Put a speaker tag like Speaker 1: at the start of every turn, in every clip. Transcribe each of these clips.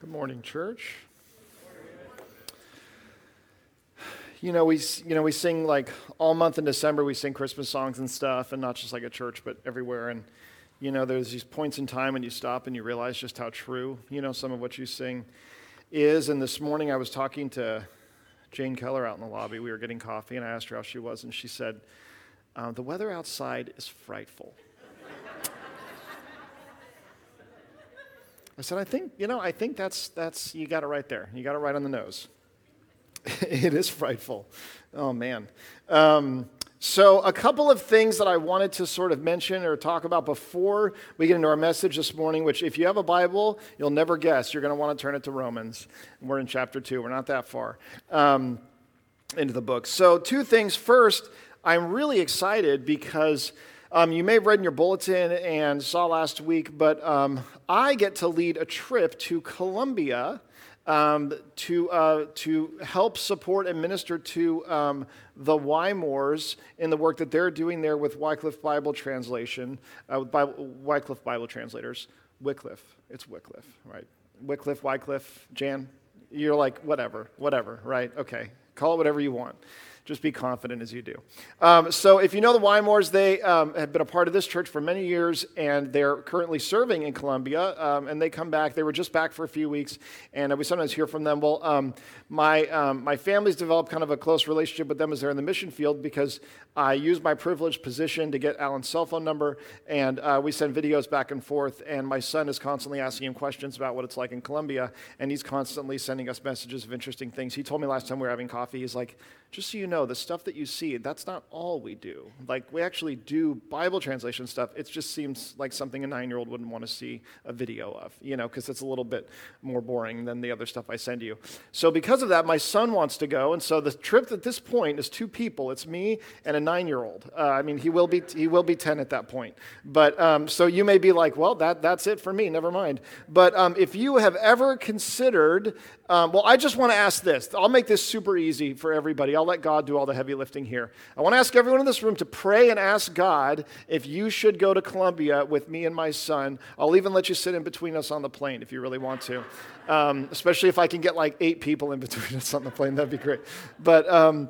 Speaker 1: Good morning, church. You know, we, you know, we sing like all month in December, we sing Christmas songs and stuff, and not just like at church, but everywhere. And, you know, there's these points in time when you stop and you realize just how true, you know, some of what you sing is. And this morning I was talking to Jane Keller out in the lobby. We were getting coffee, and I asked her how she was, and she said, uh, The weather outside is frightful. I said, I think, you know, I think that's, that's you got it right there. You got it right on the nose. it is frightful. Oh, man. Um, so, a couple of things that I wanted to sort of mention or talk about before we get into our message this morning, which, if you have a Bible, you'll never guess. You're going to want to turn it to Romans. We're in chapter two, we're not that far um, into the book. So, two things. First, I'm really excited because um, you may have read in your bulletin and saw last week, but um, I get to lead a trip to Colombia um, to, uh, to help support and minister to um, the Wymores in the work that they're doing there with Wycliffe Bible Translation, uh, with Bible, Wycliffe Bible Translators. Wycliffe, it's Wycliffe, right? Wycliffe, Wycliffe, Jan. You're like, whatever, whatever, right? Okay, call it whatever you want. Just be confident as you do. Um, so, if you know the Wymores, they um, have been a part of this church for many years, and they're currently serving in Colombia. Um, and they come back. They were just back for a few weeks, and we sometimes hear from them. Well, um, my um, my family's developed kind of a close relationship with them as they're in the mission field because I use my privileged position to get Alan's cell phone number, and uh, we send videos back and forth. And my son is constantly asking him questions about what it's like in Colombia, and he's constantly sending us messages of interesting things. He told me last time we were having coffee, he's like, just so you know, the stuff that you see, that's not all we do. Like, we actually do Bible translation stuff. It just seems like something a nine year old wouldn't want to see a video of, you know, because it's a little bit more boring than the other stuff I send you. So, because of that, my son wants to go. And so, the trip at this point is two people it's me and a nine year old. Uh, I mean, he will, be, he will be 10 at that point. But um, so you may be like, well, that, that's it for me, never mind. But um, if you have ever considered, um, well, I just want to ask this. I'll make this super easy for everybody. I'll let God do all the heavy lifting here. I want to ask everyone in this room to pray and ask God if you should go to Colombia with me and my son. I'll even let you sit in between us on the plane if you really want to, um, especially if I can get like eight people in between us on the plane. That'd be great. But, um,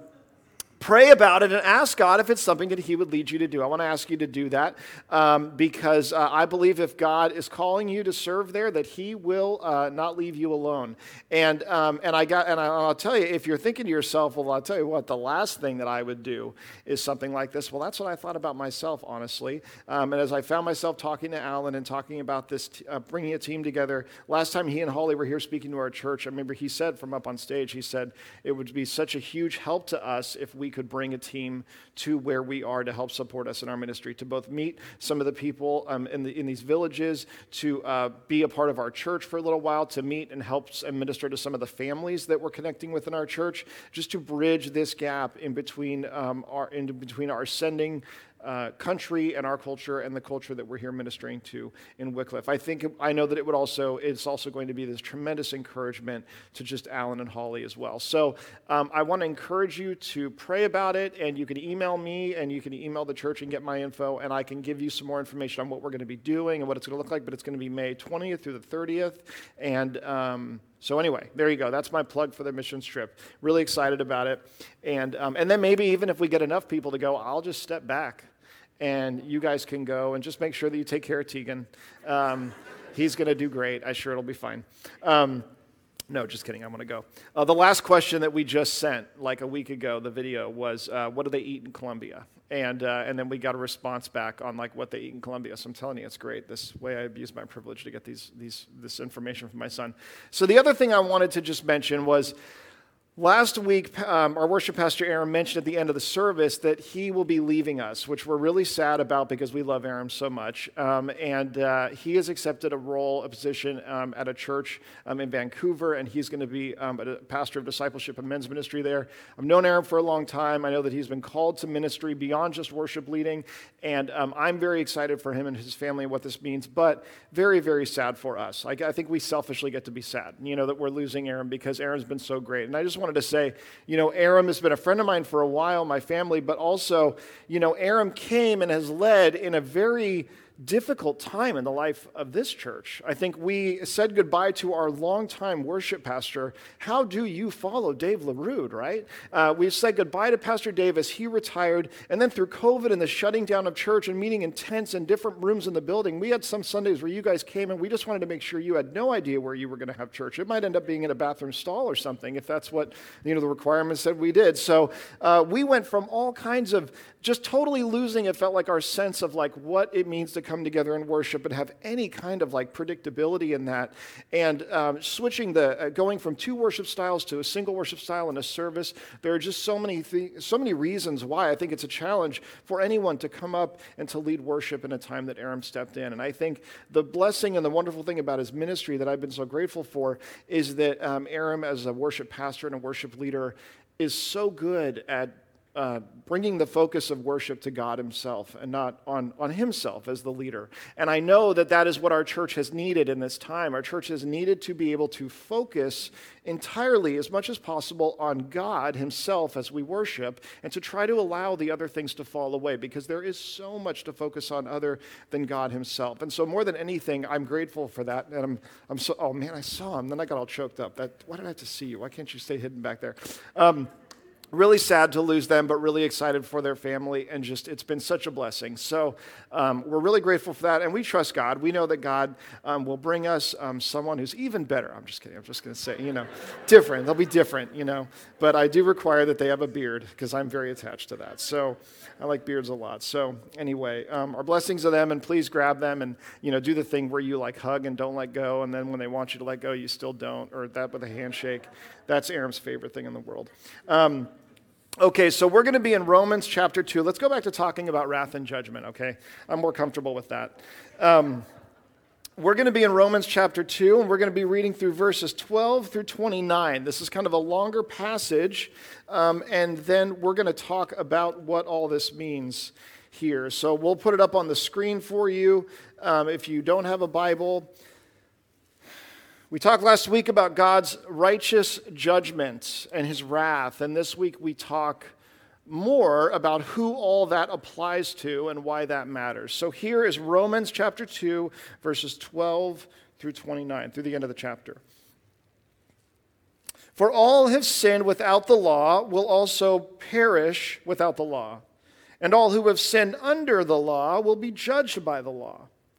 Speaker 1: pray about it and ask God if it's something that He would lead you to do. I want to ask you to do that um, because uh, I believe if God is calling you to serve there, that He will uh, not leave you alone. And um, and I got and I, will tell you, if you're thinking to yourself, well, I'll tell you what, the last thing that I would do is something like this. Well, that's what I thought about myself, honestly. Um, and as I found myself talking to Alan and talking about this, t- uh, bringing a team together. Last time he and Holly were here speaking to our church, I remember he said from up on stage, he said it would be such a huge help to us if we could bring a team to where we are to help support us in our ministry, to both meet some of the people um, in, the, in, these villages, to uh, be a part of our church for a little while, to meet and help administer to some of the families that we're connecting with in our church, just to bridge this gap in between um, our in between our sending uh, country and our culture and the culture that we're here ministering to in Wycliffe. I think I know that it would also it's also going to be this tremendous encouragement to just Alan and Holly as well. So um, I want to encourage you to pray about it, and you can email me and you can email the church and get my info, and I can give you some more information on what we're going to be doing and what it's going to look like. But it's going to be May 20th through the 30th, and um, so anyway, there you go. That's my plug for the missions trip. Really excited about it, and um, and then maybe even if we get enough people to go, I'll just step back, and you guys can go and just make sure that you take care of Tegan. Um, he's going to do great. I'm sure it'll be fine. Um, no, just kidding. I'm going to go. Uh, the last question that we just sent, like a week ago, the video was, uh, "What do they eat in Colombia?" And uh, and then we got a response back on like what they eat in Colombia. So I'm telling you, it's great. This way, I abuse my privilege to get these these this information from my son. So the other thing I wanted to just mention was. Last week, um, our worship pastor Aaron mentioned at the end of the service that he will be leaving us, which we're really sad about because we love Aaron so much. Um, and uh, he has accepted a role, a position um, at a church um, in Vancouver, and he's going to be um, a pastor of discipleship and men's ministry there. I've known Aaron for a long time. I know that he's been called to ministry beyond just worship leading, and um, I'm very excited for him and his family and what this means, but very, very sad for us. I, I think we selfishly get to be sad, you know, that we're losing Aaron because Aaron's been so great. And I just want wanted to say, you know, Aram has been a friend of mine for a while, my family, but also, you know, Aram came and has led in a very difficult time in the life of this church. I think we said goodbye to our longtime worship pastor. How do you follow Dave LaRude, right? Uh, we said goodbye to Pastor Dave as he retired. And then through COVID and the shutting down of church and meeting in tents and different rooms in the building, we had some Sundays where you guys came and we just wanted to make sure you had no idea where you were going to have church. It might end up being in a bathroom stall or something if that's what you know the requirements said we did. So uh, we went from all kinds of just totally losing, it felt like our sense of like what it means to come together and worship and have any kind of like predictability in that. And um, switching the, uh, going from two worship styles to a single worship style in a service, there are just so many, th- so many reasons why I think it's a challenge for anyone to come up and to lead worship in a time that Aram stepped in. And I think the blessing and the wonderful thing about his ministry that I've been so grateful for is that um, Aram, as a worship pastor and a worship leader, is so good at uh, bringing the focus of worship to God Himself and not on, on Himself as the leader. And I know that that is what our church has needed in this time. Our church has needed to be able to focus entirely, as much as possible, on God Himself as we worship and to try to allow the other things to fall away because there is so much to focus on other than God Himself. And so, more than anything, I'm grateful for that. And I'm, I'm so, oh man, I saw Him. Then I got all choked up. That, why did I have to see you? Why can't you stay hidden back there? Um, really sad to lose them, but really excited for their family. And just, it's been such a blessing. So um, we're really grateful for that. And we trust God. We know that God um, will bring us um, someone who's even better. I'm just kidding. I'm just going to say, you know, different. They'll be different, you know. But I do require that they have a beard because I'm very attached to that. So I like beards a lot. So anyway, um, our blessings of them. And please grab them and, you know, do the thing where you like hug and don't let go. And then when they want you to let go, you still don't. Or that with a handshake. That's Aram's favorite thing in the world. Um, Okay, so we're going to be in Romans chapter 2. Let's go back to talking about wrath and judgment, okay? I'm more comfortable with that. Um, we're going to be in Romans chapter 2, and we're going to be reading through verses 12 through 29. This is kind of a longer passage, um, and then we're going to talk about what all this means here. So we'll put it up on the screen for you. Um, if you don't have a Bible, we talked last week about God's righteous judgment and his wrath, and this week we talk more about who all that applies to and why that matters. So here is Romans chapter 2, verses 12 through 29, through the end of the chapter. For all who have sinned without the law will also perish without the law, and all who have sinned under the law will be judged by the law.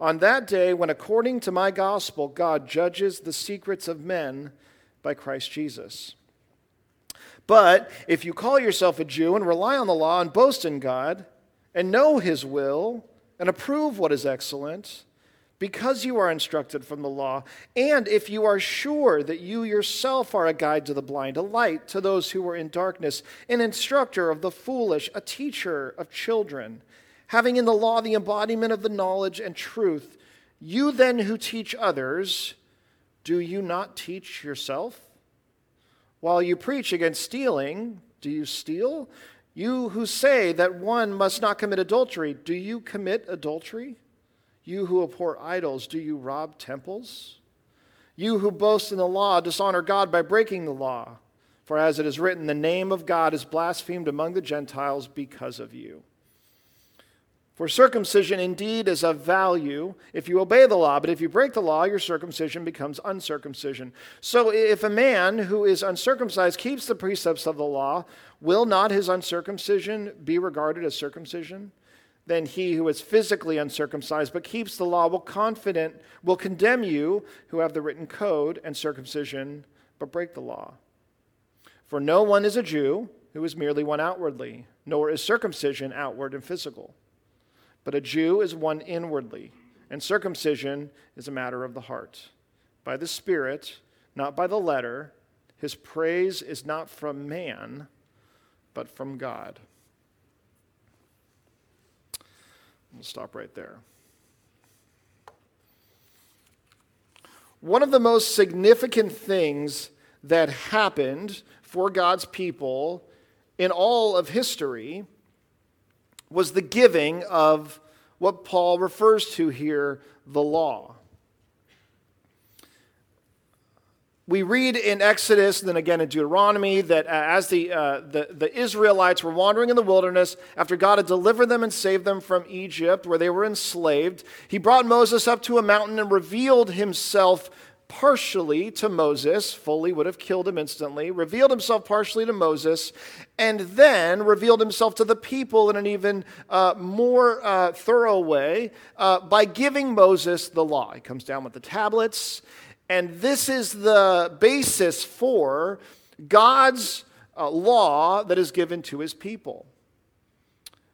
Speaker 1: On that day, when according to my gospel, God judges the secrets of men by Christ Jesus. But if you call yourself a Jew and rely on the law and boast in God and know his will and approve what is excellent, because you are instructed from the law, and if you are sure that you yourself are a guide to the blind, a light to those who are in darkness, an instructor of the foolish, a teacher of children, having in the law the embodiment of the knowledge and truth, you then who teach others, do you not teach yourself? While you preach against stealing, do you steal? You who say that one must not commit adultery, do you commit adultery? You who abhor idols, do you rob temples? You who boast in the law, dishonor God by breaking the law. For as it is written, the name of God is blasphemed among the Gentiles because of you. For circumcision indeed is of value if you obey the law, but if you break the law, your circumcision becomes uncircumcision. So if a man who is uncircumcised keeps the precepts of the law, will not his uncircumcision be regarded as circumcision? Then he who is physically uncircumcised but keeps the law will confident will condemn you who have the written code and circumcision but break the law. For no one is a Jew who is merely one outwardly, nor is circumcision outward and physical. But a Jew is one inwardly, and circumcision is a matter of the heart. By the Spirit, not by the letter, his praise is not from man, but from God. We'll stop right there. one of the most significant things that happened for God's people in all of history was the giving of what Paul refers to here the law. we read in Exodus and then again in Deuteronomy that as the, uh, the, the, Israelites were wandering in the wilderness, after God had delivered them and saved them from Egypt, where they were enslaved, he brought Moses up to a mountain and revealed himself partially to Moses, fully would have killed him instantly, revealed himself partially to Moses, and then revealed himself to the people in an even uh, more uh, thorough way uh, by giving Moses the law. He comes down with the tablets and this is the basis for God's uh, law that is given to his people.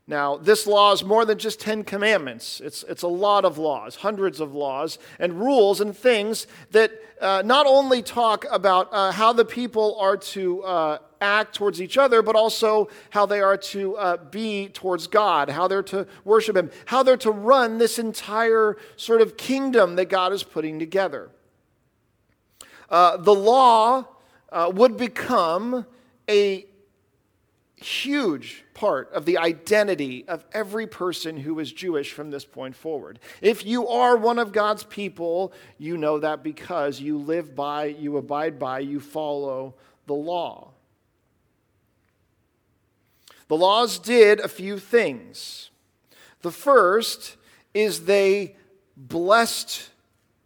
Speaker 1: Now, this law is more than just 10 commandments. It's, it's a lot of laws, hundreds of laws and rules and things that uh, not only talk about uh, how the people are to uh, act towards each other, but also how they are to uh, be towards God, how they're to worship Him, how they're to run this entire sort of kingdom that God is putting together. Uh, the law uh, would become a huge part of the identity of every person who is Jewish from this point forward. If you are one of God's people, you know that because you live by, you abide by, you follow the law. The laws did a few things. The first is they blessed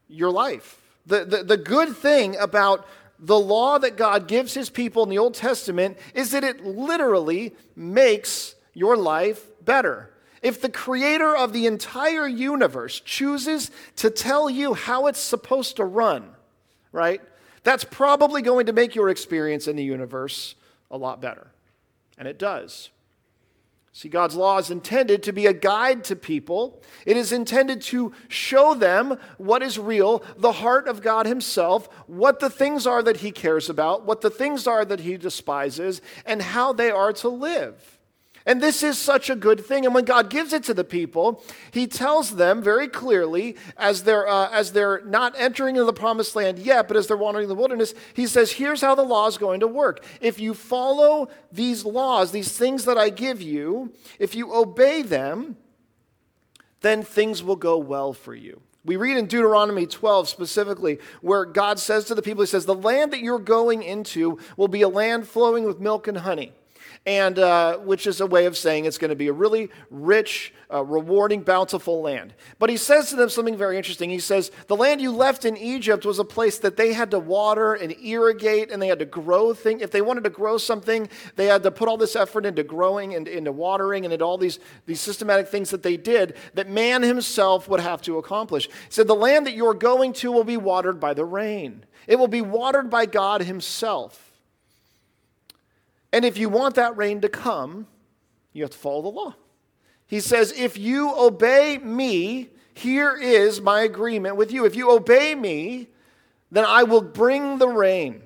Speaker 1: your life. The, the, the good thing about the law that God gives his people in the Old Testament is that it literally makes your life better. If the creator of the entire universe chooses to tell you how it's supposed to run, right, that's probably going to make your experience in the universe a lot better. And it does. See, God's law is intended to be a guide to people. It is intended to show them what is real, the heart of God Himself, what the things are that He cares about, what the things are that He despises, and how they are to live. And this is such a good thing. And when God gives it to the people, He tells them very clearly, as they're, uh, as they're not entering into the promised land yet, but as they're wandering in the wilderness, He says, Here's how the law is going to work. If you follow these laws, these things that I give you, if you obey them, then things will go well for you. We read in Deuteronomy 12 specifically where God says to the people, He says, The land that you're going into will be a land flowing with milk and honey and uh, which is a way of saying it's going to be a really rich, uh, rewarding, bountiful land. But he says to them something very interesting. He says, The land you left in Egypt was a place that they had to water and irrigate, and they had to grow things. If they wanted to grow something, they had to put all this effort into growing and into watering and into all these, these systematic things that they did that man himself would have to accomplish. He said, The land that you're going to will be watered by the rain, it will be watered by God himself. And if you want that rain to come, you have to follow the law. He says, If you obey me, here is my agreement with you. If you obey me, then I will bring the rain.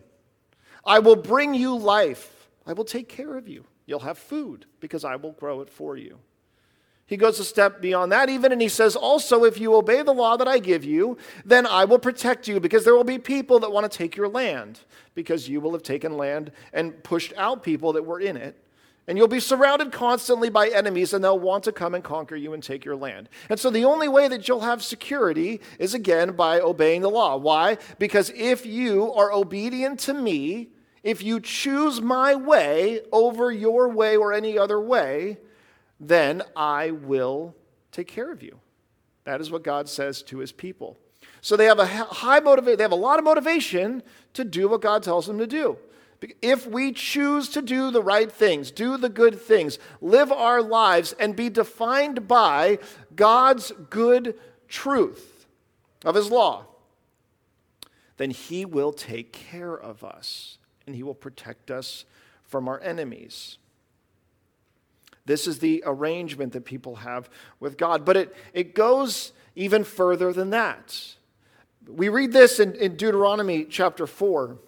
Speaker 1: I will bring you life. I will take care of you. You'll have food because I will grow it for you. He goes a step beyond that, even, and he says, Also, if you obey the law that I give you, then I will protect you, because there will be people that want to take your land, because you will have taken land and pushed out people that were in it. And you'll be surrounded constantly by enemies, and they'll want to come and conquer you and take your land. And so, the only way that you'll have security is again by obeying the law. Why? Because if you are obedient to me, if you choose my way over your way or any other way, then I will take care of you. That is what God says to his people. So they have a high motivation, they have a lot of motivation to do what God tells them to do. If we choose to do the right things, do the good things, live our lives, and be defined by God's good truth of His law, then He will take care of us and He will protect us from our enemies. This is the arrangement that people have with God. But it, it goes even further than that. We read this in, in Deuteronomy chapter 4.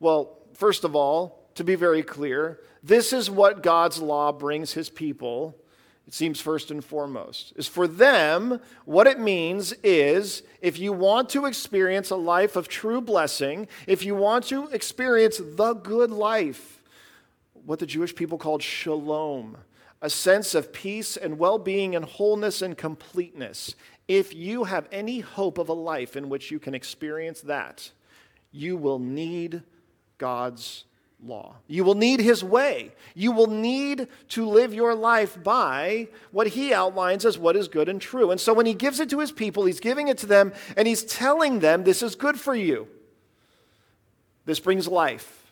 Speaker 1: Well, first of all, to be very clear, this is what God's law brings his people it seems first and foremost, is for them, what it means is if you want to experience a life of true blessing, if you want to experience the good life, what the Jewish people called shalom, a sense of peace and well being and wholeness and completeness, if you have any hope of a life in which you can experience that, you will need God's law. You will need his way. You will need to live your life by what he outlines as what is good and true. And so when he gives it to his people, he's giving it to them and he's telling them this is good for you. This brings life,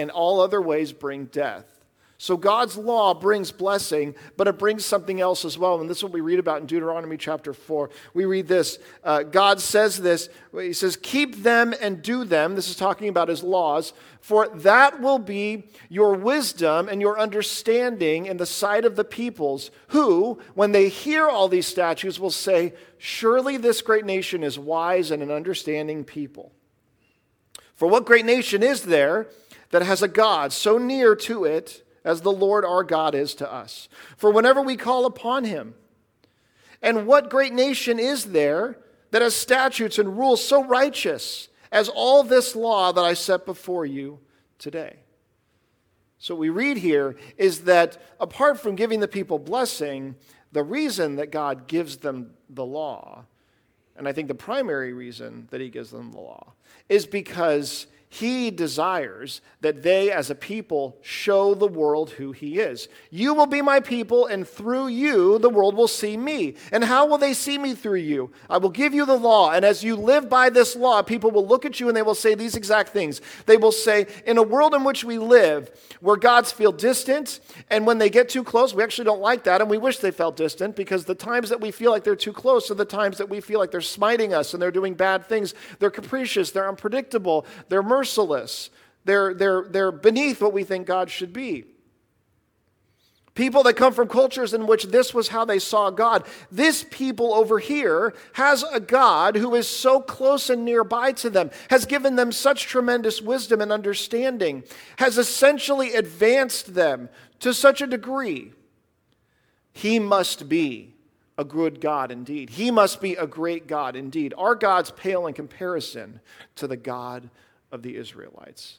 Speaker 1: and all other ways bring death. So God's law brings blessing, but it brings something else as well. And this is what we read about in Deuteronomy chapter 4. We read this uh, God says this He says, Keep them and do them. This is talking about his laws, for that will be your wisdom and your understanding in the sight of the peoples, who, when they hear all these statutes, will say, Surely this great nation is wise and an understanding people. For what great nation is there that has a God so near to it? as the Lord our God is to us. For whenever we call upon him, and what great nation is there that has statutes and rules so righteous as all this law that I set before you today? So, what we read here is that apart from giving the people blessing, the reason that God gives them the law, and I think the primary reason that He gives them the law, is because he desires that they, as a people, show the world who He is. You will be my people, and through you, the world will see me. And how will they see me through you? I will give you the law, and as you live by this law, people will look at you and they will say these exact things. They will say, In a world in which we live, where gods feel distant, and when they get too close, we actually don't like that, and we wish they felt distant because the times that we feel like they're too close are the times that we feel like they're smiting us and they're doing bad things. They're capricious, they're unpredictable, they're merciful merciless. They're, they're, they're beneath what we think God should be. People that come from cultures in which this was how they saw God. This people over here has a God who is so close and nearby to them, has given them such tremendous wisdom and understanding, has essentially advanced them to such a degree. He must be a good God indeed. He must be a great God indeed. Our God's pale in comparison to the God of the Israelites.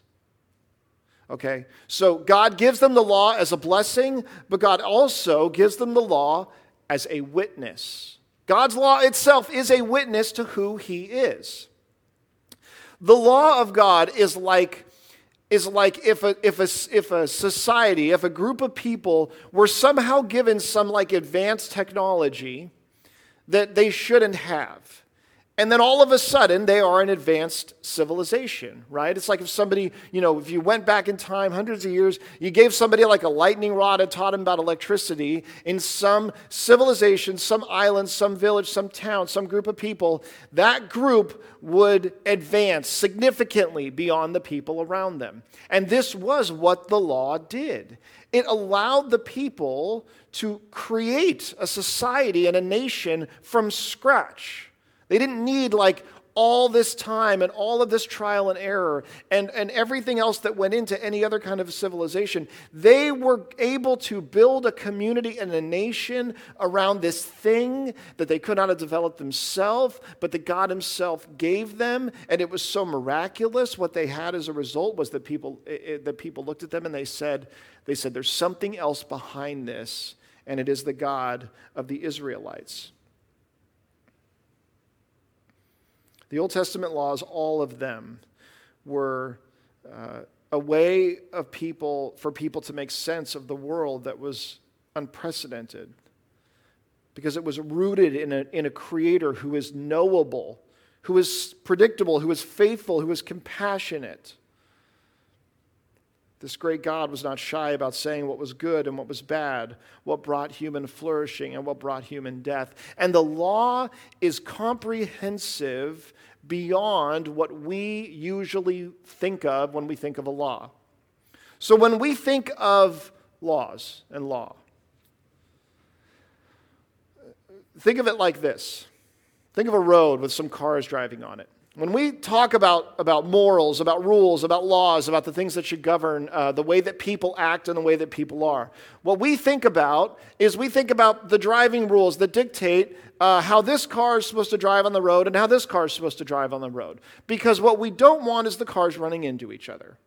Speaker 1: Okay? So God gives them the law as a blessing, but God also gives them the law as a witness. God's law itself is a witness to who he is. The law of God is like is like if a, if, a, if a society, if a group of people were somehow given some like advanced technology that they shouldn't have. And then all of a sudden, they are an advanced civilization, right? It's like if somebody, you know, if you went back in time hundreds of years, you gave somebody like a lightning rod and taught them about electricity in some civilization, some island, some village, some town, some group of people, that group would advance significantly beyond the people around them. And this was what the law did. It allowed the people to create a society and a nation from scratch. They didn't need like all this time and all of this trial and error and, and everything else that went into any other kind of civilization. They were able to build a community and a nation around this thing that they could not have developed themselves, but that God Himself gave them. And it was so miraculous. What they had as a result was that people, it, that people looked at them and they said, they said, There's something else behind this, and it is the God of the Israelites. The Old Testament laws, all of them, were uh, a way of people for people to make sense of the world that was unprecedented because it was rooted in a, in a creator who is knowable, who is predictable, who is faithful, who is compassionate. This great God was not shy about saying what was good and what was bad, what brought human flourishing and what brought human death. And the law is comprehensive beyond what we usually think of when we think of a law. So when we think of laws and law, think of it like this think of a road with some cars driving on it. When we talk about, about morals, about rules, about laws, about the things that should govern uh, the way that people act and the way that people are, what we think about is we think about the driving rules that dictate uh, how this car is supposed to drive on the road and how this car is supposed to drive on the road. Because what we don't want is the cars running into each other.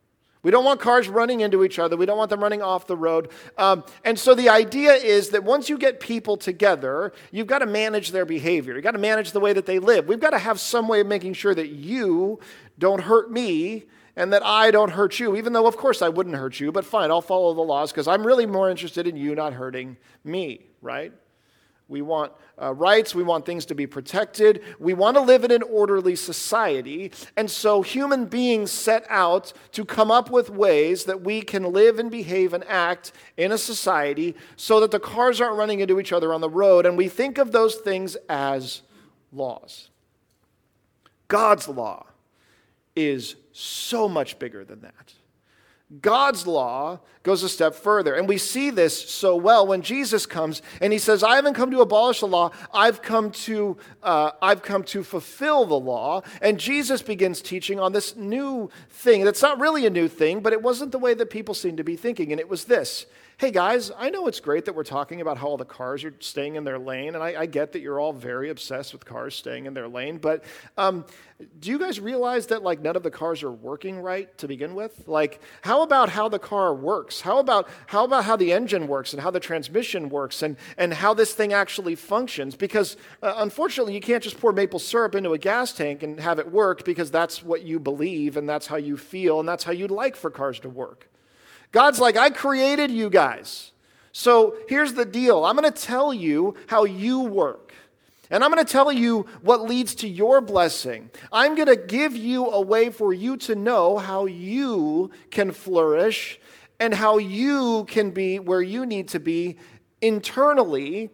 Speaker 1: We don't want cars running into each other. We don't want them running off the road. Um, and so the idea is that once you get people together, you've got to manage their behavior. You've got to manage the way that they live. We've got to have some way of making sure that you don't hurt me and that I don't hurt you, even though, of course, I wouldn't hurt you, but fine, I'll follow the laws because I'm really more interested in you not hurting me, right? We want uh, rights. We want things to be protected. We want to live in an orderly society. And so human beings set out to come up with ways that we can live and behave and act in a society so that the cars aren't running into each other on the road. And we think of those things as laws. God's law is so much bigger than that. God's law goes a step further. And we see this so well when Jesus comes and he says, I haven't come to abolish the law, I've come to, uh, I've come to fulfill the law. And Jesus begins teaching on this new thing that's not really a new thing, but it wasn't the way that people seem to be thinking. And it was this hey guys, I know it's great that we're talking about how all the cars are staying in their lane, and I, I get that you're all very obsessed with cars staying in their lane, but um, do you guys realize that like none of the cars are working right to begin with? Like, how about how the car works? How about how about how the engine works and how the transmission works and and how this thing actually functions? Because uh, unfortunately, you can't just pour maple syrup into a gas tank and have it work because that's what you believe and that's how you feel and that's how you'd like for cars to work. God's like, I created you guys. So here's the deal I'm going to tell you how you work. And I'm going to tell you what leads to your blessing. I'm going to give you a way for you to know how you can flourish and how you can be where you need to be internally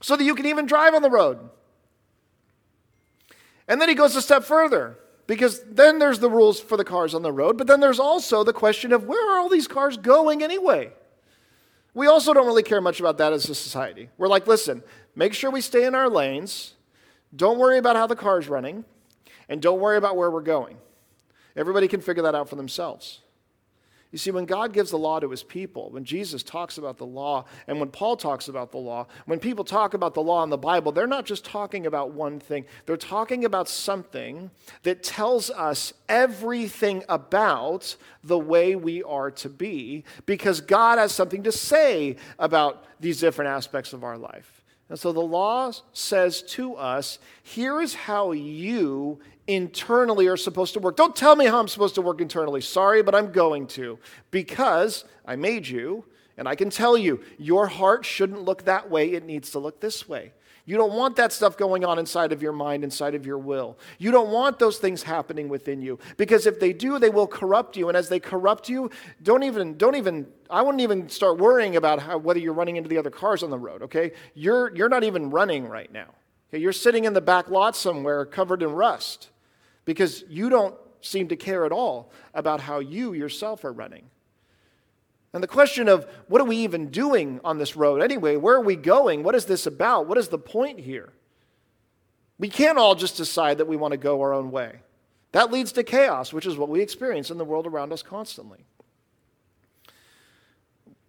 Speaker 1: so that you can even drive on the road. And then he goes a step further. Because then there's the rules for the cars on the road, but then there's also the question of where are all these cars going anyway? We also don't really care much about that as a society. We're like, listen, make sure we stay in our lanes, don't worry about how the car's running, and don't worry about where we're going. Everybody can figure that out for themselves. You see, when God gives the law to his people, when Jesus talks about the law, and when Paul talks about the law, when people talk about the law in the Bible, they're not just talking about one thing. They're talking about something that tells us everything about the way we are to be, because God has something to say about these different aspects of our life. And so the law says to us here is how you internally are supposed to work. Don't tell me how I'm supposed to work internally. Sorry, but I'm going to because I made you and I can tell you your heart shouldn't look that way, it needs to look this way. You don't want that stuff going on inside of your mind, inside of your will. You don't want those things happening within you because if they do, they will corrupt you. And as they corrupt you, don't even, don't even, I wouldn't even start worrying about how, whether you're running into the other cars on the road, okay? You're, you're not even running right now. Okay? You're sitting in the back lot somewhere covered in rust because you don't seem to care at all about how you yourself are running. And the question of what are we even doing on this road anyway? Where are we going? What is this about? What is the point here? We can't all just decide that we want to go our own way. That leads to chaos, which is what we experience in the world around us constantly.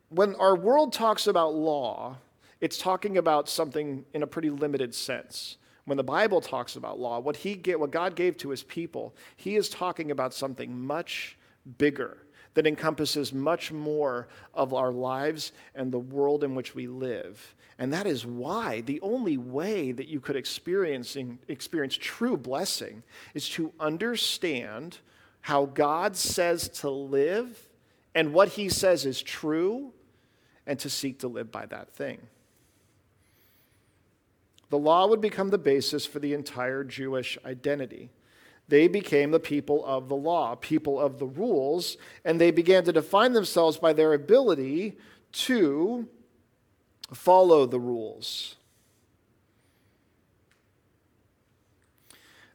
Speaker 1: When our world talks about law, it's talking about something in a pretty limited sense. When the Bible talks about law, what, he get, what God gave to his people, he is talking about something much bigger that encompasses much more of our lives and the world in which we live. And that is why the only way that you could experience, experience true blessing is to understand how God says to live and what he says is true and to seek to live by that thing the law would become the basis for the entire Jewish identity. They became the people of the law, people of the rules, and they began to define themselves by their ability to follow the rules.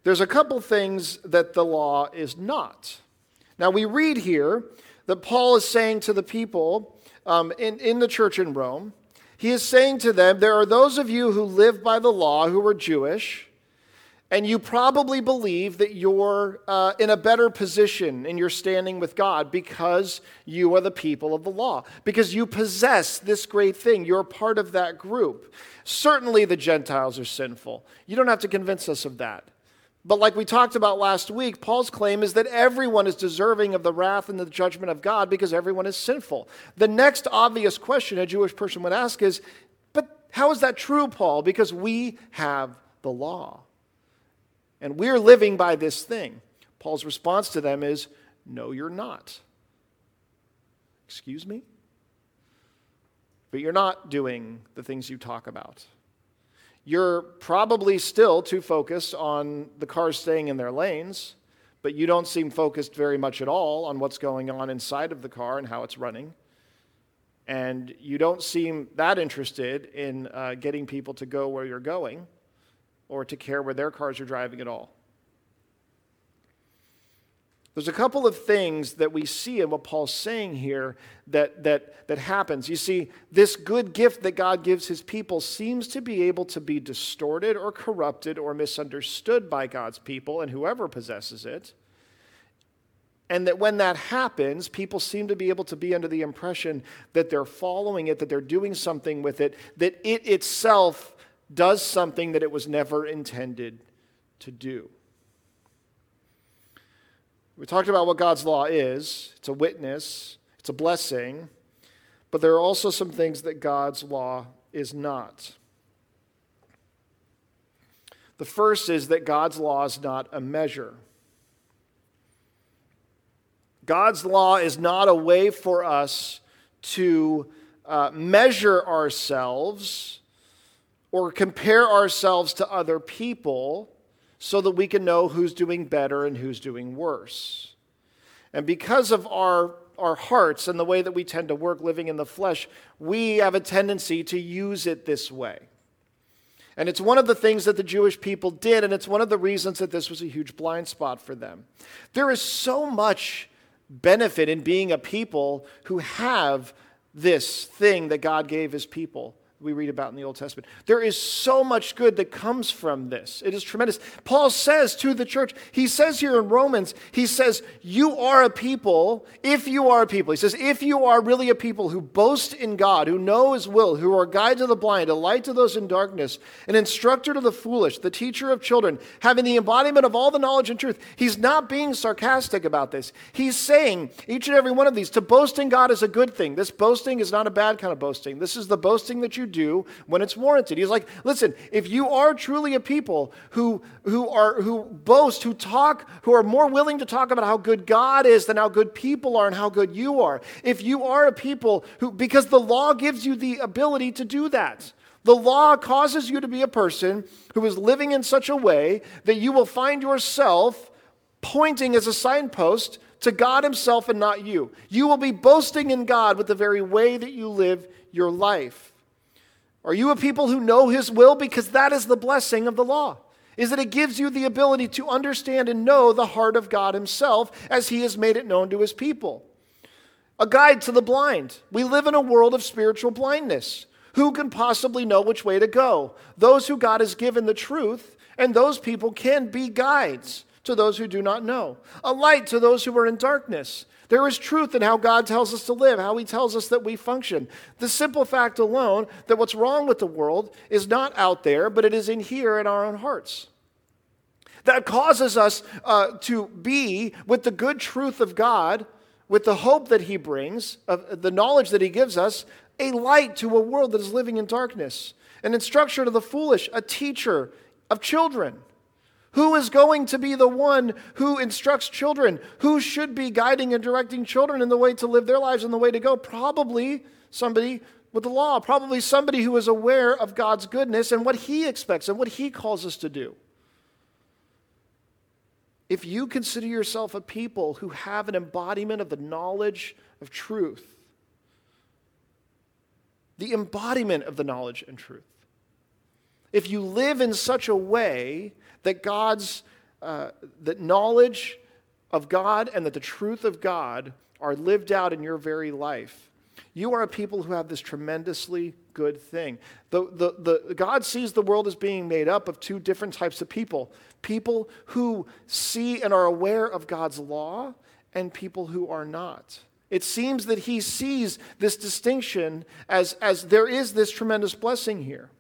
Speaker 1: There's a couple things that the law is not. Now, we read here that Paul is saying to the people um, in, in the church in Rome he is saying to them, There are those of you who live by the law who are Jewish, And you probably believe that you're uh, in a better position in your standing with God because you are the people of the law, because you possess this great thing. You're part of that group. Certainly, the Gentiles are sinful. You don't have to convince us of that. But, like we talked about last week, Paul's claim is that everyone is deserving of the wrath and the judgment of God because everyone is sinful. The next obvious question a Jewish person would ask is, But how is that true, Paul? Because we have the law. And we're living by this thing. Paul's response to them is, No, you're not. Excuse me? But you're not doing the things you talk about. You're probably still too focused on the cars staying in their lanes, but you don't seem focused very much at all on what's going on inside of the car and how it's running. And you don't seem that interested in uh, getting people to go where you're going or to care where their cars are driving at all. There's a couple of things that we see in what Paul's saying here that, that, that happens. You see, this good gift that God gives his people seems to be able to be distorted or corrupted or misunderstood by God's people and whoever possesses it. And that when that happens, people seem to be able to be under the impression that they're following it, that they're doing something with it, that it itself does something that it was never intended to do. We talked about what God's law is it's a witness, it's a blessing, but there are also some things that God's law is not. The first is that God's law is not a measure. God's law is not a way for us to uh, measure ourselves or compare ourselves to other people so that we can know who's doing better and who's doing worse. And because of our, our hearts and the way that we tend to work living in the flesh, we have a tendency to use it this way. And it's one of the things that the Jewish people did, and it's one of the reasons that this was a huge blind spot for them. There is so much benefit in being a people who have this thing that God gave his people we read about in the Old Testament. There is so much good that comes from this. It is tremendous. Paul says to the church, he says here in Romans, he says, You are a people, if you are a people. He says, If you are really a people who boast in God, who know his will, who are a guide to the blind, a light to those in darkness, an instructor to the foolish, the teacher of children, having the embodiment of all the knowledge and truth. He's not being sarcastic about this. He's saying, each and every one of these, to boast in God is a good thing. This boasting is not a bad kind of boasting. This is the boasting that you do when it's warranted. He's like, listen, if you are truly a people who, who, are, who boast, who talk, who are more willing to talk about how good God is than how good people are and how good you are, if you are a people who, because the law gives you the ability to do that. The law causes you to be a person who is living in such a way that you will find yourself pointing as a signpost to God Himself and not you. You will be boasting in God with the very way that you live your life. Are you a people who know His will? Because that is the blessing of the law, is that it gives you the ability to understand and know the heart of God Himself as He has made it known to His people. A guide to the blind. We live in a world of spiritual blindness. Who can possibly know which way to go? Those who God has given the truth, and those people can be guides to those who do not know, a light to those who are in darkness. There is truth in how God tells us to live, how He tells us that we function. The simple fact alone that what's wrong with the world is not out there, but it is in here in our own hearts. That causes us uh, to be with the good truth of God, with the hope that He brings, of the knowledge that He gives us, a light to a world that is living in darkness, an instructor to the foolish, a teacher of children. Who is going to be the one who instructs children? Who should be guiding and directing children in the way to live their lives and the way to go? Probably somebody with the law, probably somebody who is aware of God's goodness and what He expects and what He calls us to do. If you consider yourself a people who have an embodiment of the knowledge of truth, the embodiment of the knowledge and truth, if you live in such a way that God's uh, that knowledge of God and that the truth of God are lived out in your very life, You are a people who have this tremendously good thing. The, the, the, God sees the world as being made up of two different types of people people who see and are aware of God's law, and people who are not. It seems that he sees this distinction as, as there is this tremendous blessing here.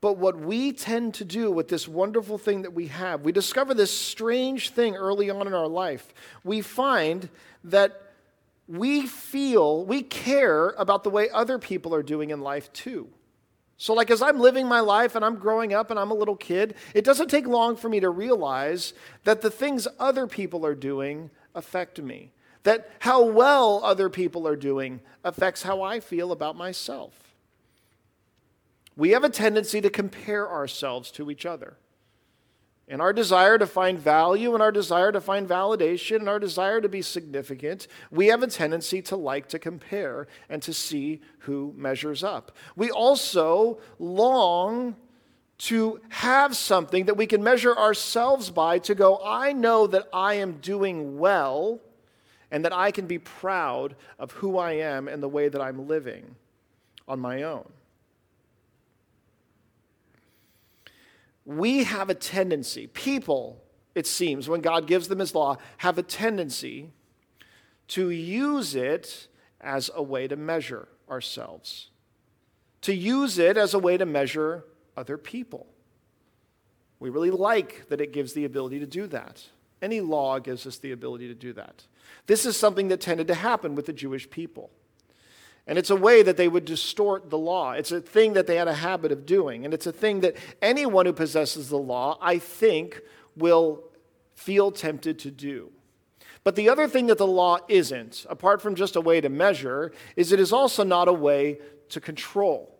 Speaker 1: But what we tend to do with this wonderful thing that we have, we discover this strange thing early on in our life. We find that we feel, we care about the way other people are doing in life too. So, like, as I'm living my life and I'm growing up and I'm a little kid, it doesn't take long for me to realize that the things other people are doing affect me. That how well other people are doing affects how I feel about myself we have a tendency to compare ourselves to each other. In our desire to find value and our desire to find validation and our desire to be significant, we have a tendency to like to compare and to see who measures up. We also long to have something that we can measure ourselves by to go, I know that I am doing well and that I can be proud of who I am and the way that I'm living on my own. We have a tendency, people, it seems, when God gives them his law, have a tendency to use it as a way to measure ourselves, to use it as a way to measure other people. We really like that it gives the ability to do that. Any law gives us the ability to do that. This is something that tended to happen with the Jewish people. And it's a way that they would distort the law. It's a thing that they had a habit of doing. And it's a thing that anyone who possesses the law, I think, will feel tempted to do. But the other thing that the law isn't, apart from just a way to measure, is it is also not a way to control.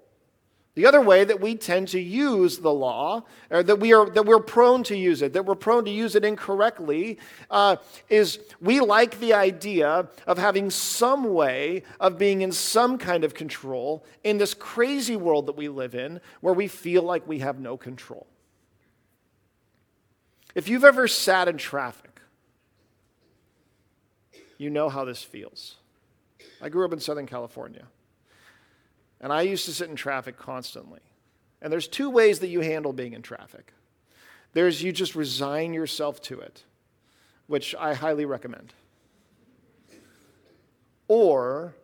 Speaker 1: The other way that we tend to use the law, or that, we are, that we're prone to use it, that we're prone to use it incorrectly, uh, is we like the idea of having some way of being in some kind of control in this crazy world that we live in where we feel like we have no control. If you've ever sat in traffic, you know how this feels. I grew up in Southern California. And I used to sit in traffic constantly. And there's two ways that you handle being in traffic there's you just resign yourself to it, which I highly recommend. Or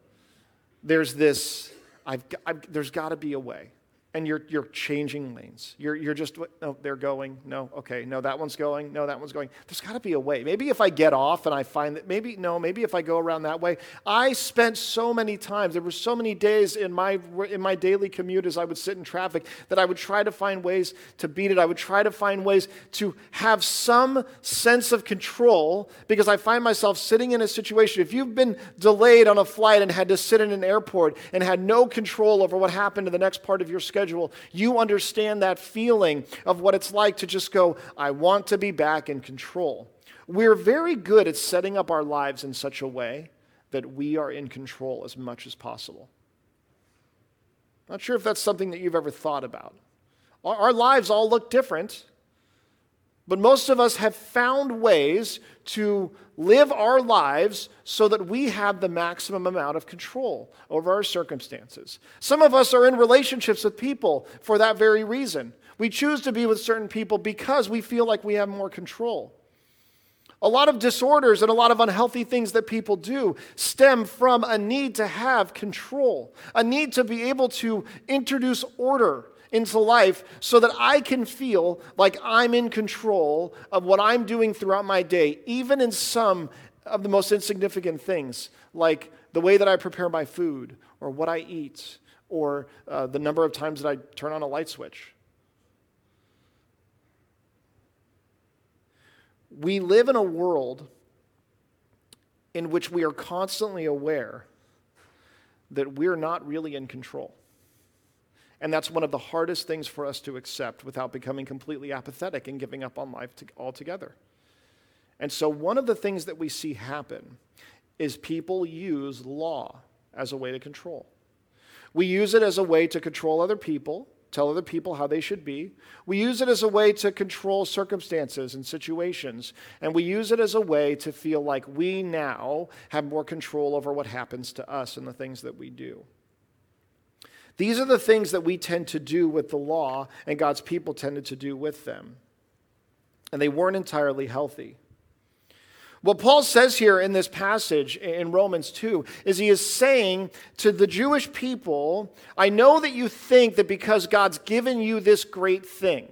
Speaker 1: there's this, I've, I've there's got to be a way and you're, you're changing lanes. You're, you're just, no, they're going. No, okay. No, that one's going. No, that one's going. There's got to be a way. Maybe if I get off and I find that, maybe, no, maybe if I go around that way. I spent so many times, there were so many days in my, in my daily commute as I would sit in traffic that I would try to find ways to beat it. I would try to find ways to have some sense of control because I find myself sitting in a situation. If you've been delayed on a flight and had to sit in an airport and had no control over what happened to the next part of your schedule, schedule, you understand that feeling of what it's like to just go, I want to be back in control. We're very good at setting up our lives in such a way that we are in control as much as possible. Not sure if that's something that you've ever thought about. Our lives all look different. But most of us have found ways to live our lives so that we have the maximum amount of control over our circumstances. Some of us are in relationships with people for that very reason. We choose to be with certain people because we feel like we have more control. A lot of disorders and a lot of unhealthy things that people do stem from a need to have control, a need to be able to introduce order into life so that I can feel like I'm in control of what I'm doing throughout my day, even in some of the most insignificant things, like the way that I prepare my food, or what I eat, or uh, the number of times that I turn on a light switch. We live in a world in which we are constantly aware that we're not really in control. And that's one of the hardest things for us to accept without becoming completely apathetic and giving up on life to, altogether. And so, one of the things that we see happen is people use law as a way to control. We use it as a way to control other people, tell other people how they should be. We use it as a way to control circumstances and situations. And we use it as a way to feel like we now have more control over what happens to us and the things that we do. These are the things that we tend to do with the law, and God's people tended to do with them. And they weren't entirely healthy. What Paul says here in this passage in Romans 2 is he is saying to the Jewish people, I know that you think that because God's given you this great thing,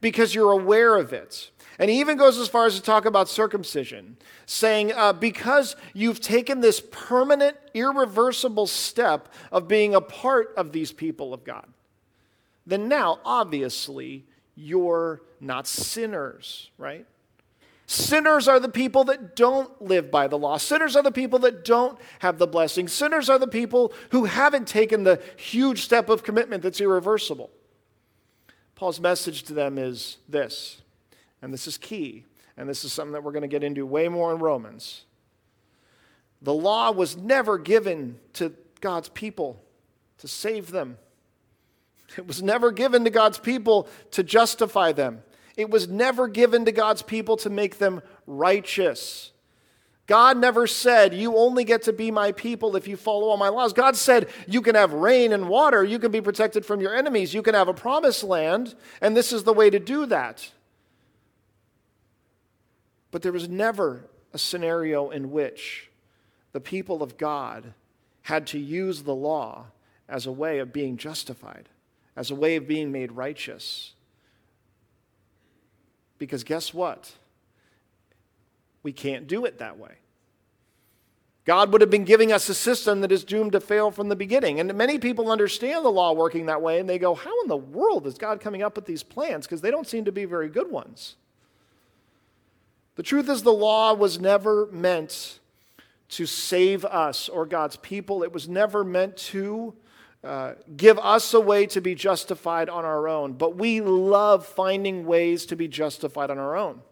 Speaker 1: because you're aware of it, and he even goes as far as to talk about circumcision, saying, uh, because you've taken this permanent, irreversible step of being a part of these people of God, then now, obviously, you're not sinners, right? Sinners are the people that don't live by the law. Sinners are the people that don't have the blessing. Sinners are the people who haven't taken the huge step of commitment that's irreversible. Paul's message to them is this, and this is key, and this is something that we're going to get into way more in Romans. The law was never given to God's people to save them. It was never given to God's people to justify them. It was never given to God's people to make them righteous. God never said, You only get to be my people if you follow all my laws. God said, You can have rain and water. You can be protected from your enemies. You can have a promised land. And this is the way to do that. But there was never a scenario in which the people of God had to use the law as a way of being justified, as a way of being made righteous. Because guess what? We can't do it that way. God would have been giving us a system that is doomed to fail from the beginning. And many people understand the law working that way and they go, How in the world is God coming up with these plans? Because they don't seem to be very good ones. The truth is, the law was never meant to save us or God's people, it was never meant to uh, give us a way to be justified on our own, but we love finding ways to be justified on our own.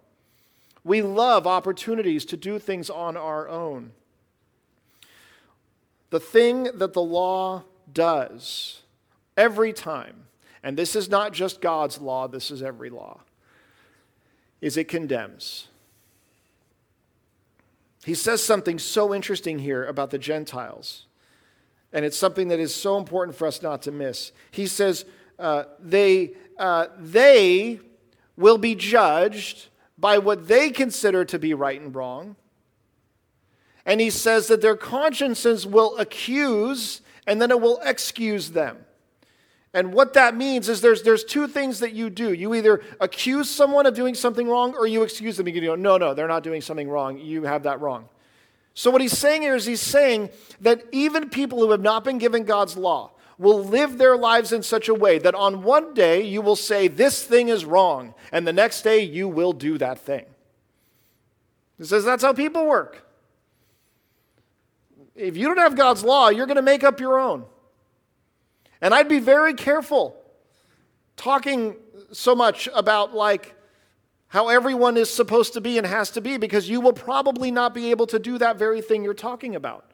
Speaker 1: We love opportunities to do things on our own. The thing that the law does every time, and this is not just God's law, this is every law, is it condemns. He says something so interesting here about the Gentiles. And it's something that is so important for us not to miss. He says, uh, they, uh, they will be judged by what they consider to be right and wrong. And he says that their consciences will accuse and then it will excuse them. And what that means is there's, there's two things that you do. You either accuse someone of doing something wrong or you excuse them. You go, no, no, they're not doing something wrong. You have that wrong. So, what he's saying here is he's saying that even people who have not been given God's law will live their lives in such a way that on one day you will say, This thing is wrong, and the next day you will do that thing. He says that's how people work. If you don't have God's law, you're going to make up your own. And I'd be very careful talking so much about, like, how everyone is supposed to be and has to be, because you will probably not be able to do that very thing you're talking about.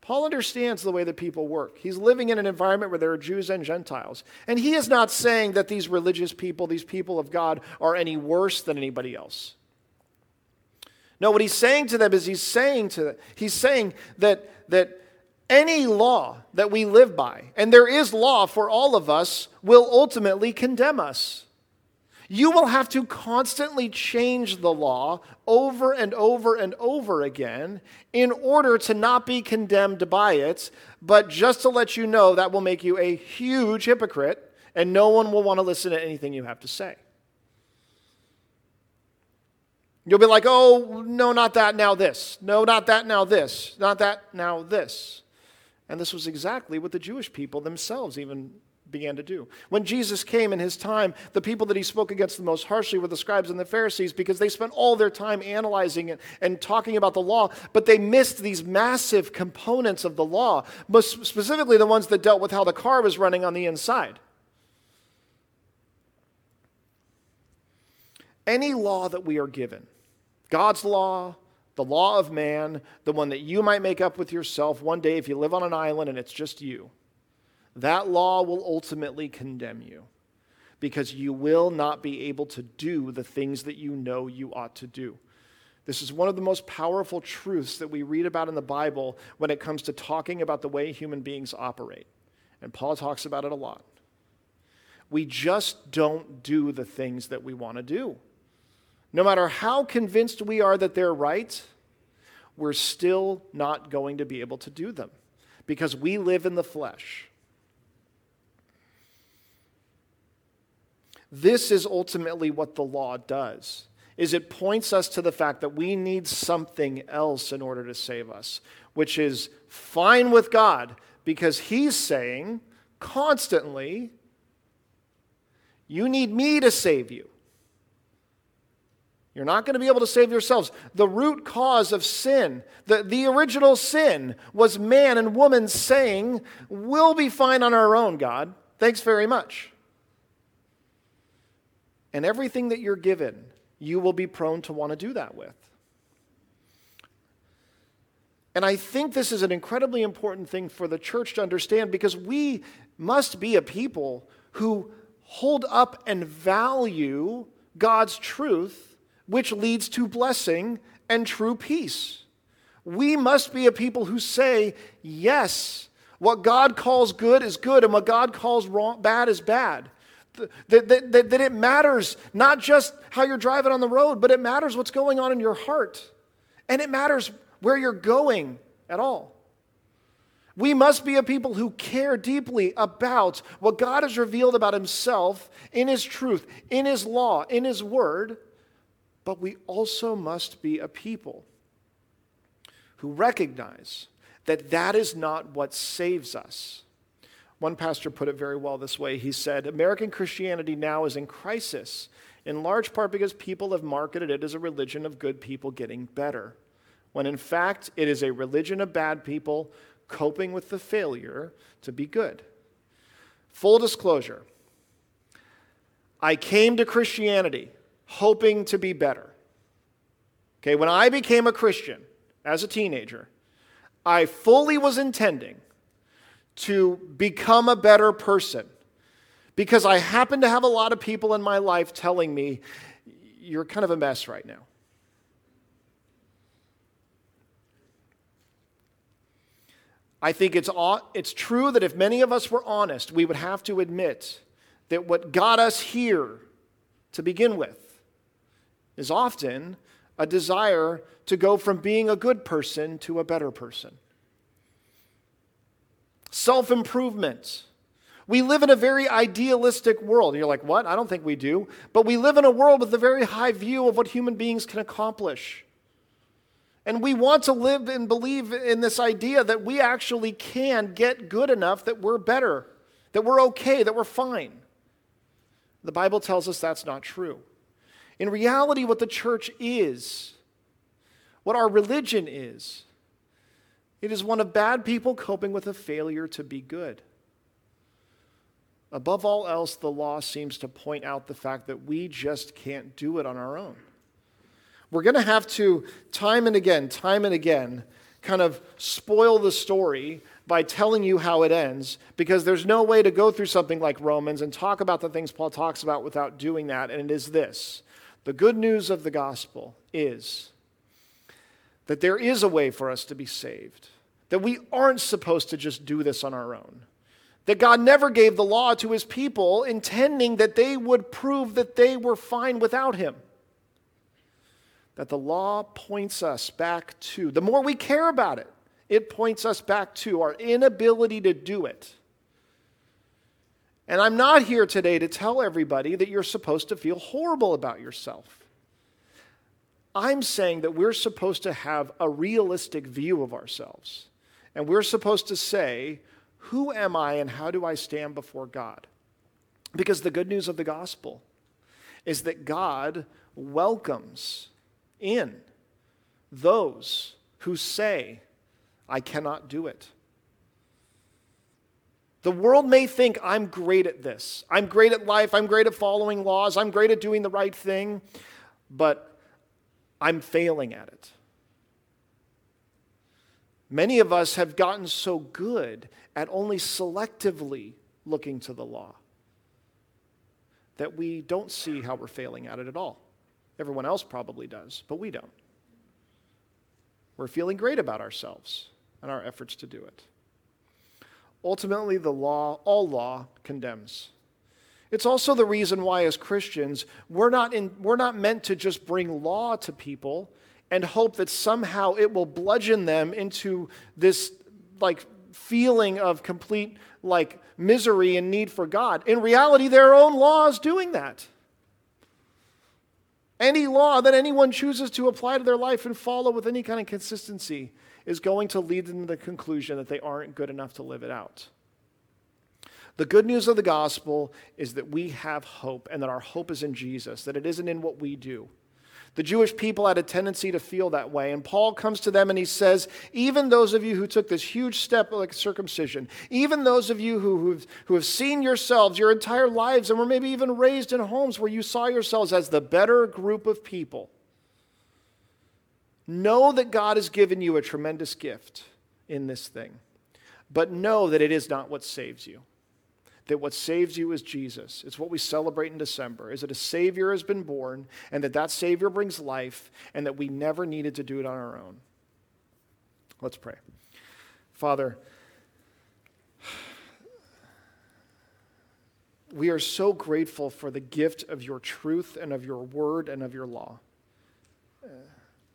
Speaker 1: Paul understands the way that people work. He's living in an environment where there are Jews and Gentiles. And he is not saying that these religious people, these people of God, are any worse than anybody else. No, what he's saying to them is he's saying to them, he's saying that, that any law that we live by, and there is law for all of us, will ultimately condemn us. You will have to constantly change the law over and over and over again in order to not be condemned by it. But just to let you know, that will make you a huge hypocrite, and no one will want to listen to anything you have to say. You'll be like, oh, no, not that, now this. No, not that, now this. Not that, now this. And this was exactly what the Jewish people themselves even began to do. When Jesus came in his time, the people that he spoke against the most harshly were the scribes and the Pharisees because they spent all their time analyzing it and talking about the law, but they missed these massive components of the law, most specifically the ones that dealt with how the car was running on the inside. Any law that we are given, God's law, the law of man, the one that you might make up with yourself one day if you live on an island and it's just you that law will ultimately condemn you because you will not be able to do the things that you know you ought to do. This is one of the most powerful truths that we read about in the Bible when it comes to talking about the way human beings operate. And Paul talks about it a lot. We just don't do the things that we want to do. No matter how convinced we are that they're right, we're still not going to be able to do them because we live in the flesh. This is ultimately what the law does is it points us to the fact that we need something else in order to save us, which is fine with God because he's saying constantly, you need me to save you. You're not going to be able to save yourselves. The root cause of sin, the, the original sin, was man and woman saying, We'll be fine on our own, God. Thanks very much. And everything that you're given, you will be prone to want to do that with. And I think this is an incredibly important thing for the church to understand because we must be a people who hold up and value God's truth, which leads to blessing and true peace. We must be a people who say, yes, what God calls good is good, and what God calls wrong, bad is bad. That, that, that, that it matters not just how you're driving on the road, but it matters what's going on in your heart. And it matters where you're going at all. We must be a people who care deeply about what God has revealed about Himself in His truth, in His law, in His word, but we also must be a people who recognize that that is not what saves us. One pastor put it very well this way. He said, American Christianity now is in crisis, in large part because people have marketed it as a religion of good people getting better, when in fact it is a religion of bad people coping with the failure to be good. Full disclosure I came to Christianity hoping to be better. Okay, when I became a Christian as a teenager, I fully was intending to become a better person because I happen to have a lot of people in my life telling me, you're kind of a mess right now. I think it's, it's true that if many of us were honest, we would have to admit that what got us here to begin with is often a desire to go from being a good person to a better person self improvement. We live in a very idealistic world. And you're like, what? I don't think we do. But we live in a world with a very high view of what human beings can accomplish. And we want to live and believe in this idea that we actually can get good enough that we're better, that we're okay, that we're fine. The Bible tells us that's not true. In reality, what the church is, what our religion is, it is one of bad people coping with a failure to be good. Above all else, the law seems to point out the fact that we just can't do it on our own. We're going to have to, time and again, time and again, kind of spoil the story by telling you how it ends because there's no way to go through something like Romans and talk about the things Paul talks about without doing that. And it is this the good news of the gospel is that there is a way for us to be saved, that we aren't supposed to just do this on our own, that God never gave the law to his people intending that they would prove that they were fine without him. That the law points us back to, the more we care about it, it points us back to our inability to do it. And I'm not here today to tell everybody that you're supposed to feel horrible about yourself. I'm saying that we're supposed to have a realistic view of ourselves. And we're supposed to say, Who am I and how do I stand before God? Because the good news of the gospel is that God welcomes in those who say, I cannot do it. The world may think I'm great at this. I'm great at life. I'm great at following laws. I'm great at doing the right thing. But I'm failing at it. Many of us have gotten so good at only selectively looking to the law that we don't see how we're failing at it at all. Everyone else probably does, but we don't. We're feeling great about ourselves and our efforts to do it. Ultimately, the law, all law, condemns. It's also the reason why, as Christians, we're not, in, we're not meant to just bring law to people and hope that somehow it will bludgeon them into this like feeling of complete like misery and need for God. In reality, their own law is doing that. Any law that anyone chooses to apply to their life and follow with any kind of consistency is going to lead them to the conclusion that they aren't good enough to live it out. The good news of the gospel is that we have hope and that our hope is in Jesus, that it isn't in what we do. The Jewish people had a tendency to feel that way. And Paul comes to them and he says, Even those of you who took this huge step like circumcision, even those of you who, who've, who have seen yourselves your entire lives and were maybe even raised in homes where you saw yourselves as the better group of people, know that God has given you a tremendous gift in this thing. But know that it is not what saves you that what saves you is Jesus. It's what we celebrate in December, is that a Savior has been born and that that Savior brings life and that we never needed to do it on our own. Let's pray. Father, we are so grateful for the gift of your truth and of your word and of your law.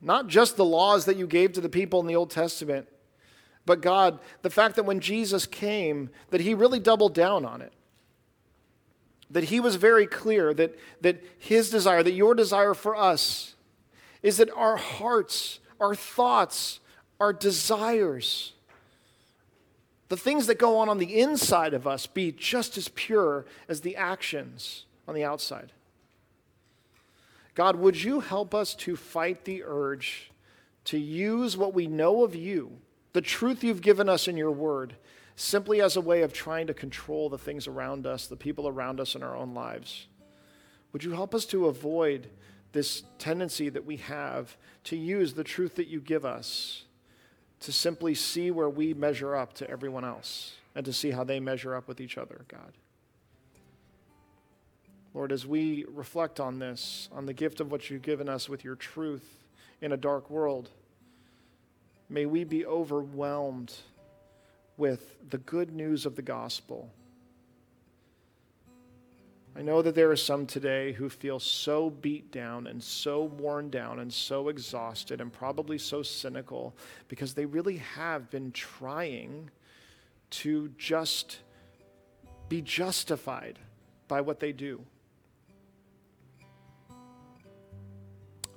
Speaker 1: Not just the laws that you gave to the people in the Old Testament, but God, the fact that when Jesus came, that he really doubled down on it. That he was very clear that, that his desire, that your desire for us, is that our hearts, our thoughts, our desires, the things that go on on the inside of us be just as pure as the actions on the outside. God, would you help us to fight the urge to use what we know of you the truth you've given us in your word simply as a way of trying to control the things around us, the people around us in our own lives. Would you help us to avoid this tendency that we have to use the truth that you give us to simply see where we measure up to everyone else and to see how they measure up with each other, God? Lord, as we reflect on this, on the gift of what you've given us with your truth in a dark world, May we be overwhelmed with the good news of the gospel. I know that there are some today who feel so beat down and so worn down and so exhausted and probably so cynical because they really have been trying to just be justified by what they do.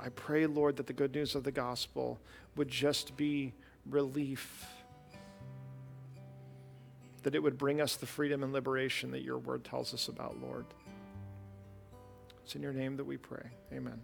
Speaker 1: I pray, Lord, that the good news of the gospel would just be relief. That it would bring us the freedom and liberation that your word tells us about, Lord. It's in your name that we pray. Amen.